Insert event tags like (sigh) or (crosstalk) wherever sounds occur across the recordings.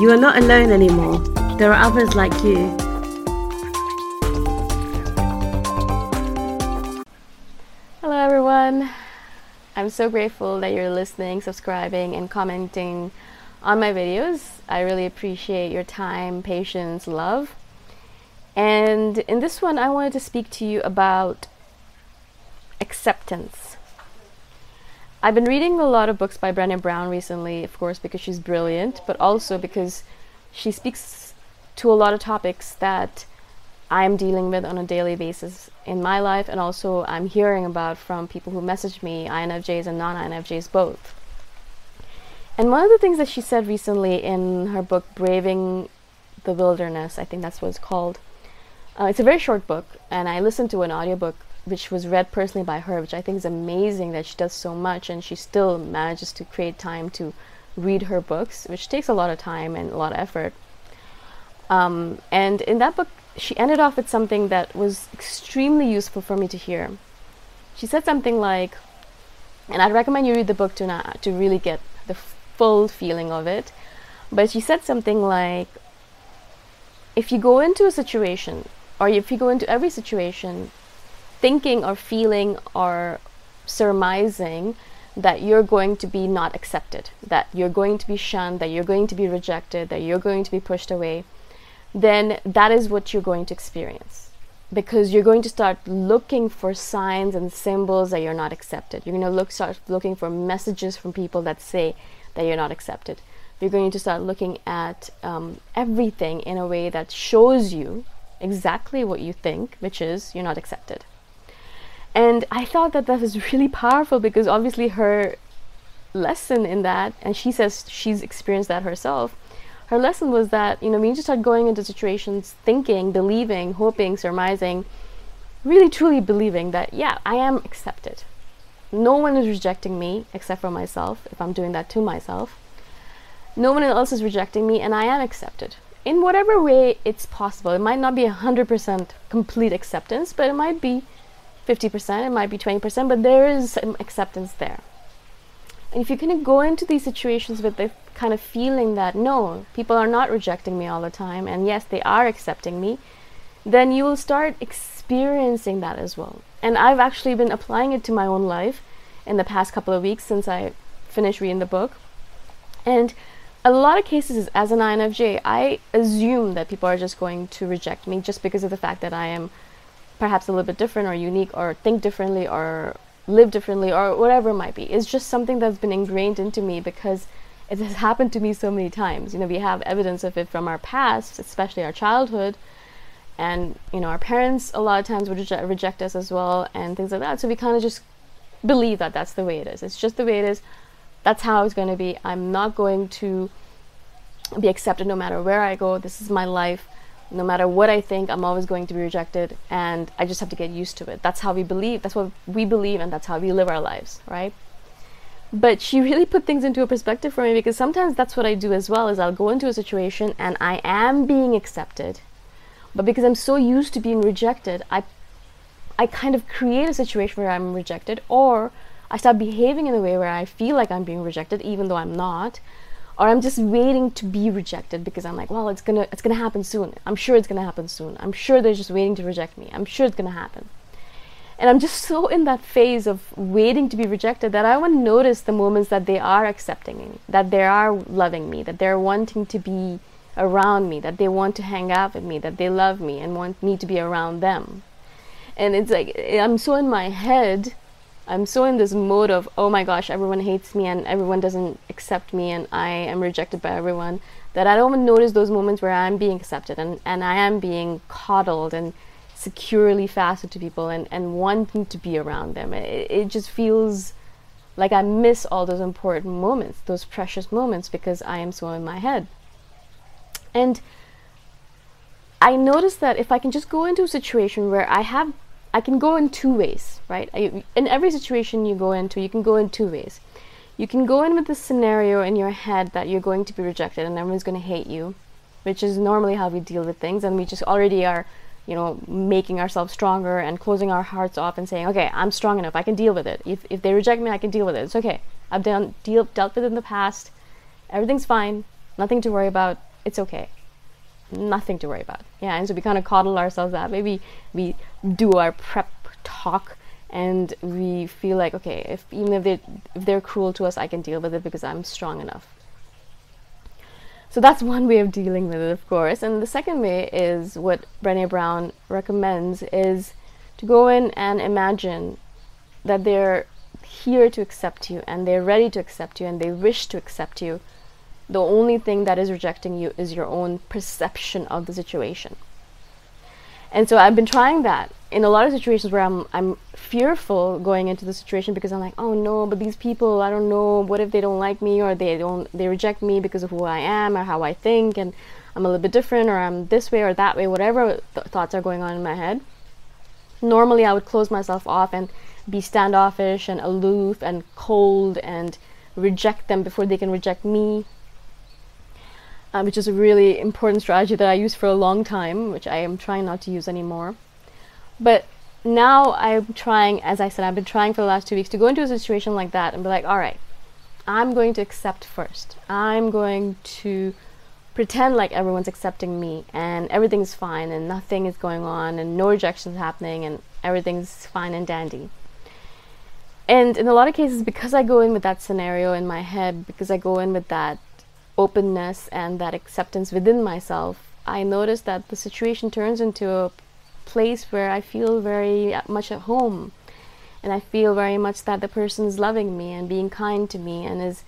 You are not alone anymore. There are others like you. Hello, everyone. I'm so grateful that you're listening, subscribing, and commenting on my videos. I really appreciate your time, patience, love. And in this one, I wanted to speak to you about acceptance. I've been reading a lot of books by Brené Brown recently, of course, because she's brilliant, but also because she speaks to a lot of topics that I'm dealing with on a daily basis in my life, and also I'm hearing about from people who message me, INFJs and non INFJs both. And one of the things that she said recently in her book, Braving the Wilderness, I think that's what it's called. Uh, it's a very short book, and I listened to an audiobook which was read personally by her, which I think is amazing that she does so much and she still manages to create time to read her books, which takes a lot of time and a lot of effort. Um, and in that book, she ended off with something that was extremely useful for me to hear. She said something like, and I'd recommend you read the book to not, to really get the full feeling of it. But she said something like, if you go into a situation or if you go into every situation thinking or feeling or surmising that you're going to be not accepted, that you're going to be shunned, that you're going to be rejected, that you're going to be pushed away, then that is what you're going to experience. Because you're going to start looking for signs and symbols that you're not accepted. You're going to look start looking for messages from people that say that you're not accepted. You're going to start looking at um, everything in a way that shows you exactly what you think, which is you're not accepted. And I thought that that was really powerful because obviously her lesson in that, and she says she's experienced that herself. Her lesson was that, you know, when you just start going into situations thinking, believing, hoping, surmising, really truly believing that, yeah, I am accepted. No one is rejecting me except for myself, if I'm doing that to myself. No one else is rejecting me, and I am accepted. In whatever way it's possible. It might not be 100% complete acceptance, but it might be 50%, it might be 20%, but there is some acceptance there. And if you kind of go into these situations with the kind of feeling that no, people are not rejecting me all the time, and yes, they are accepting me, then you will start experiencing that as well. And I've actually been applying it to my own life in the past couple of weeks since I finished reading the book. And a lot of cases, as an INFJ, I assume that people are just going to reject me just because of the fact that I am perhaps a little bit different or unique or think differently or live differently or whatever it might be. It's just something that's been ingrained into me because it has happened to me so many times. You know, we have evidence of it from our past, especially our childhood. And, you know, our parents a lot of times would reject, reject us as well and things like that. So we kind of just believe that that's the way it is. It's just the way it is. That's how it's going to be. I'm not going to be accepted no matter where I go. This is my life no matter what I think, I'm always going to be rejected, and I just have to get used to it. That's how we believe, that's what we believe, and that's how we live our lives, right? But she really put things into a perspective for me because sometimes that's what I do as well is I'll go into a situation and I am being accepted. But because I'm so used to being rejected, I I kind of create a situation where I'm rejected or I start behaving in a way where I feel like I'm being rejected even though I'm not or I'm just waiting to be rejected because I'm like, well, it's gonna it's gonna happen soon. I'm sure it's gonna happen soon. I'm sure they're just waiting to reject me. I'm sure it's gonna happen. And I'm just (laughs) so in that phase of waiting to be rejected that I want to notice the moments that they are accepting me, that they are loving me, that they're wanting to be around me, that they want to hang out with me, that they love me and want me to be around them. And it's like I'm so in my head I'm so in this mode of, oh my gosh, everyone hates me and everyone doesn't accept me and I am rejected by everyone, that I don't even notice those moments where I'm being accepted and, and I am being coddled and securely fastened to people and, and wanting to be around them. It, it just feels like I miss all those important moments, those precious moments, because I am so in my head. And I notice that if I can just go into a situation where I have I can go in two ways, right? I, in every situation you go into, you can go in two ways. You can go in with the scenario in your head that you're going to be rejected and everyone's going to hate you, which is normally how we deal with things, and we just already are, you know, making ourselves stronger and closing our hearts off and saying, okay, I'm strong enough, I can deal with it. If if they reject me, I can deal with it. It's okay. I've done deal dealt with it in the past. Everything's fine. Nothing to worry about. It's okay nothing to worry about. Yeah, and so we kind of coddle ourselves that maybe we do our prep talk and we feel like okay, if even if they if they're cruel to us, I can deal with it because I'm strong enough. So that's one way of dealing with it, of course. And the second way is what Brené Brown recommends is to go in and imagine that they're here to accept you and they're ready to accept you and they wish to accept you the only thing that is rejecting you is your own perception of the situation. And so I've been trying that in a lot of situations where I'm I'm fearful going into the situation because I'm like, oh no, but these people, I don't know, what if they don't like me or they don't they reject me because of who I am or how I think and I'm a little bit different or I'm this way or that way, whatever th- thoughts are going on in my head. Normally I would close myself off and be standoffish and aloof and cold and reject them before they can reject me um, which is a really important strategy that I used for a long time, which I am trying not to use anymore. But now I'm trying, as I said, I've been trying for the last two weeks to go into a situation like that and be like, all right, I'm going to accept first. I'm going to pretend like everyone's accepting me and everything's fine and nothing is going on and no rejections happening and everything's fine and dandy. And in a lot of cases, because I go in with that scenario in my head, because I go in with that openness and that acceptance within myself, I notice that the situation turns into a place where I feel very much at home. And I feel very much that the person is loving me and being kind to me and is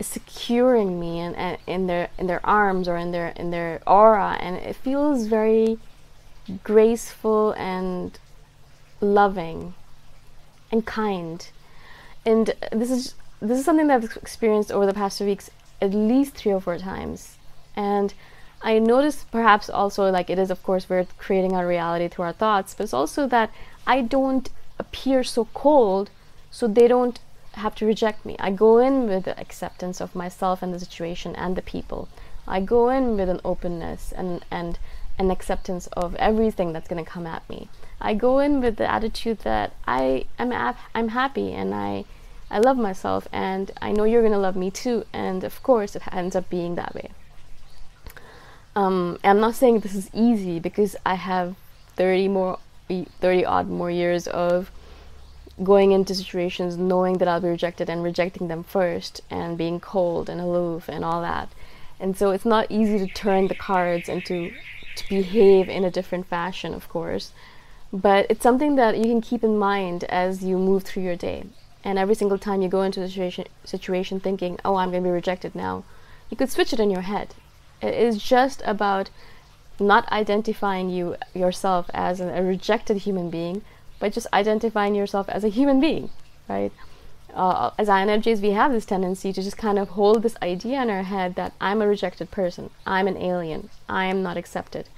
securing me in, in their in their arms or in their in their aura and it feels very graceful and loving and kind and this is this is something that I've experienced over the past few weeks at least three or four times and I noticed perhaps also like it is of course we're creating our reality through our thoughts but it's also that I don't appear so cold so they don't have to reject me. I go in with the acceptance of myself and the situation and the people. I go in with an openness and and an acceptance of everything that's going to come at me. I go in with the attitude that I am I'm happy and I I love myself and I know you're to love me too and of course it ends up being that way. Um, I'm not saying this is easy because I have 30 more 30 odd more years of going into situations knowing that I'll be rejected and rejecting them first and being cold and aloof and all that. And so it's not easy to turn the cards and to, to behave in a different fashion, of course. But it's something that you can keep in mind as you move through your day. And every single time you go into a situation, situation thinking, oh, I'm going to be rejected now, you could switch it in your head. It is just about not identifying you yourself as a rejected human being, but just identifying yourself as a human being, right? Uh, as INFJs, we have this tendency to just kind of hold this idea in our head that I'm a rejected person, I'm an alien, I am not accepted,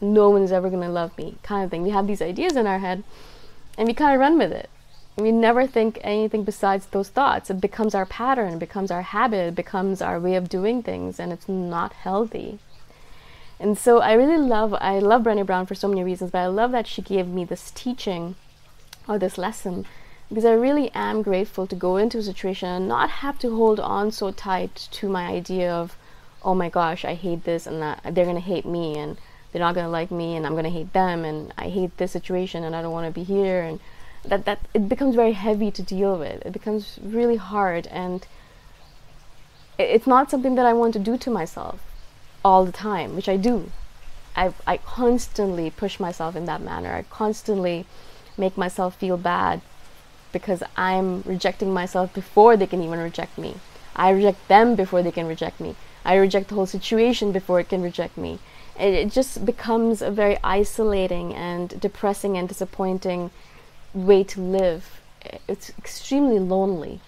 no one is ever going to love me, kind of thing. We have these ideas in our head and we kind of run with it. We never think anything besides those thoughts. It becomes our pattern, it becomes our habit, it becomes our way of doing things, and it's not healthy. And so I really love I love Brené Brown for so many reasons, but I love that she gave me this teaching or this lesson because I really am grateful to go into a situation and not have to hold on so tight to my idea of oh my gosh, I hate this and that they're going to hate me and they're not going to like me and I'm going to hate them and I hate this situation and I don't want to be here and that that it becomes very heavy to deal with. It becomes really hard and it's not something that I want to do to myself all the time, which I do. I, I constantly push myself in that manner. I constantly make myself feel bad because I'm rejecting myself before they can even reject me. I reject them before they can reject me. I reject the whole situation before it can reject me. It, it just becomes a very isolating and depressing and disappointing way to live. It's extremely lonely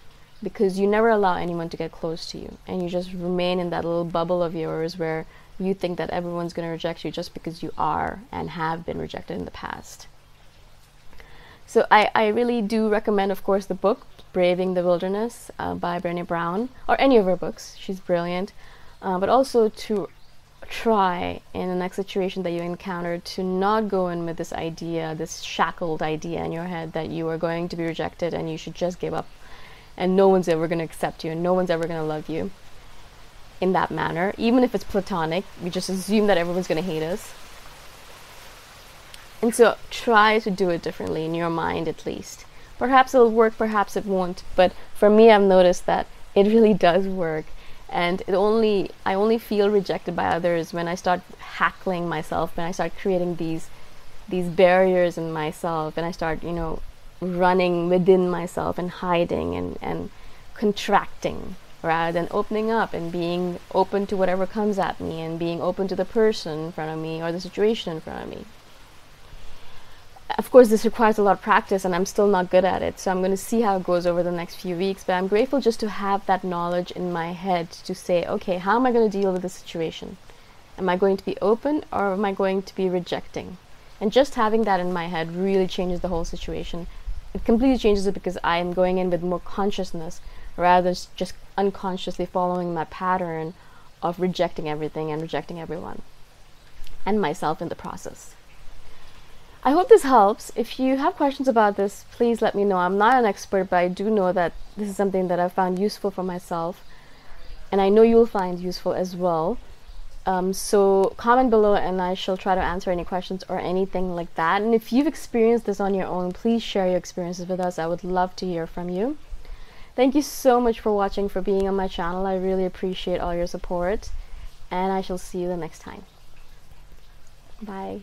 because you never allow anyone to get close to you and you just remain in that little bubble of yours where you think that everyone's going to reject you just because you are and have been rejected in the past. So I, I really do recommend, of course, the book Braving the Wilderness uh, by Brené Brown, or any of her books. She's brilliant. Uh, but also to try in the next situation that you encounter to not go in with this idea, this shackled idea in your head that you are going to be rejected and you should just give up and no one's ever going to accept you and no one's ever going to love you in that manner. Even if it's platonic, we just assume that everyone's going to hate us. And so try to do it differently in your mind at least. Perhaps it'll work, perhaps it won't, but for me I've noticed that it really does work. And it only I only feel rejected by others when I start hackling myself, when I start creating these these barriers in myself and I start, you know, running within myself and hiding and, and contracting rather than opening up and being open to whatever comes at me and being open to the person in front of me or the situation in front of me. Of course, this requires a lot of practice, and I'm still not good at it, so I'm going to see how it goes over the next few weeks. But I'm grateful just to have that knowledge in my head to say, okay, how am I going to deal with this situation? Am I going to be open or am I going to be rejecting? And just having that in my head really changes the whole situation it completely changes it because I am going in with more consciousness rather than just unconsciously following my pattern of rejecting everything and rejecting everyone and myself in the process. I hope this helps. If you have questions about this, please let me know. I'm not an expert, but I do know that this is something that I've found useful for myself. and I know you'll find useful as well. Um, so comment below and I shall try to answer any questions or anything like that. And if you've experienced this on your own, please share your experiences with us. I would love to hear from you. Thank you so much for watching, for being on my channel. I really appreciate all your support. And I shall see you the next time. Bye.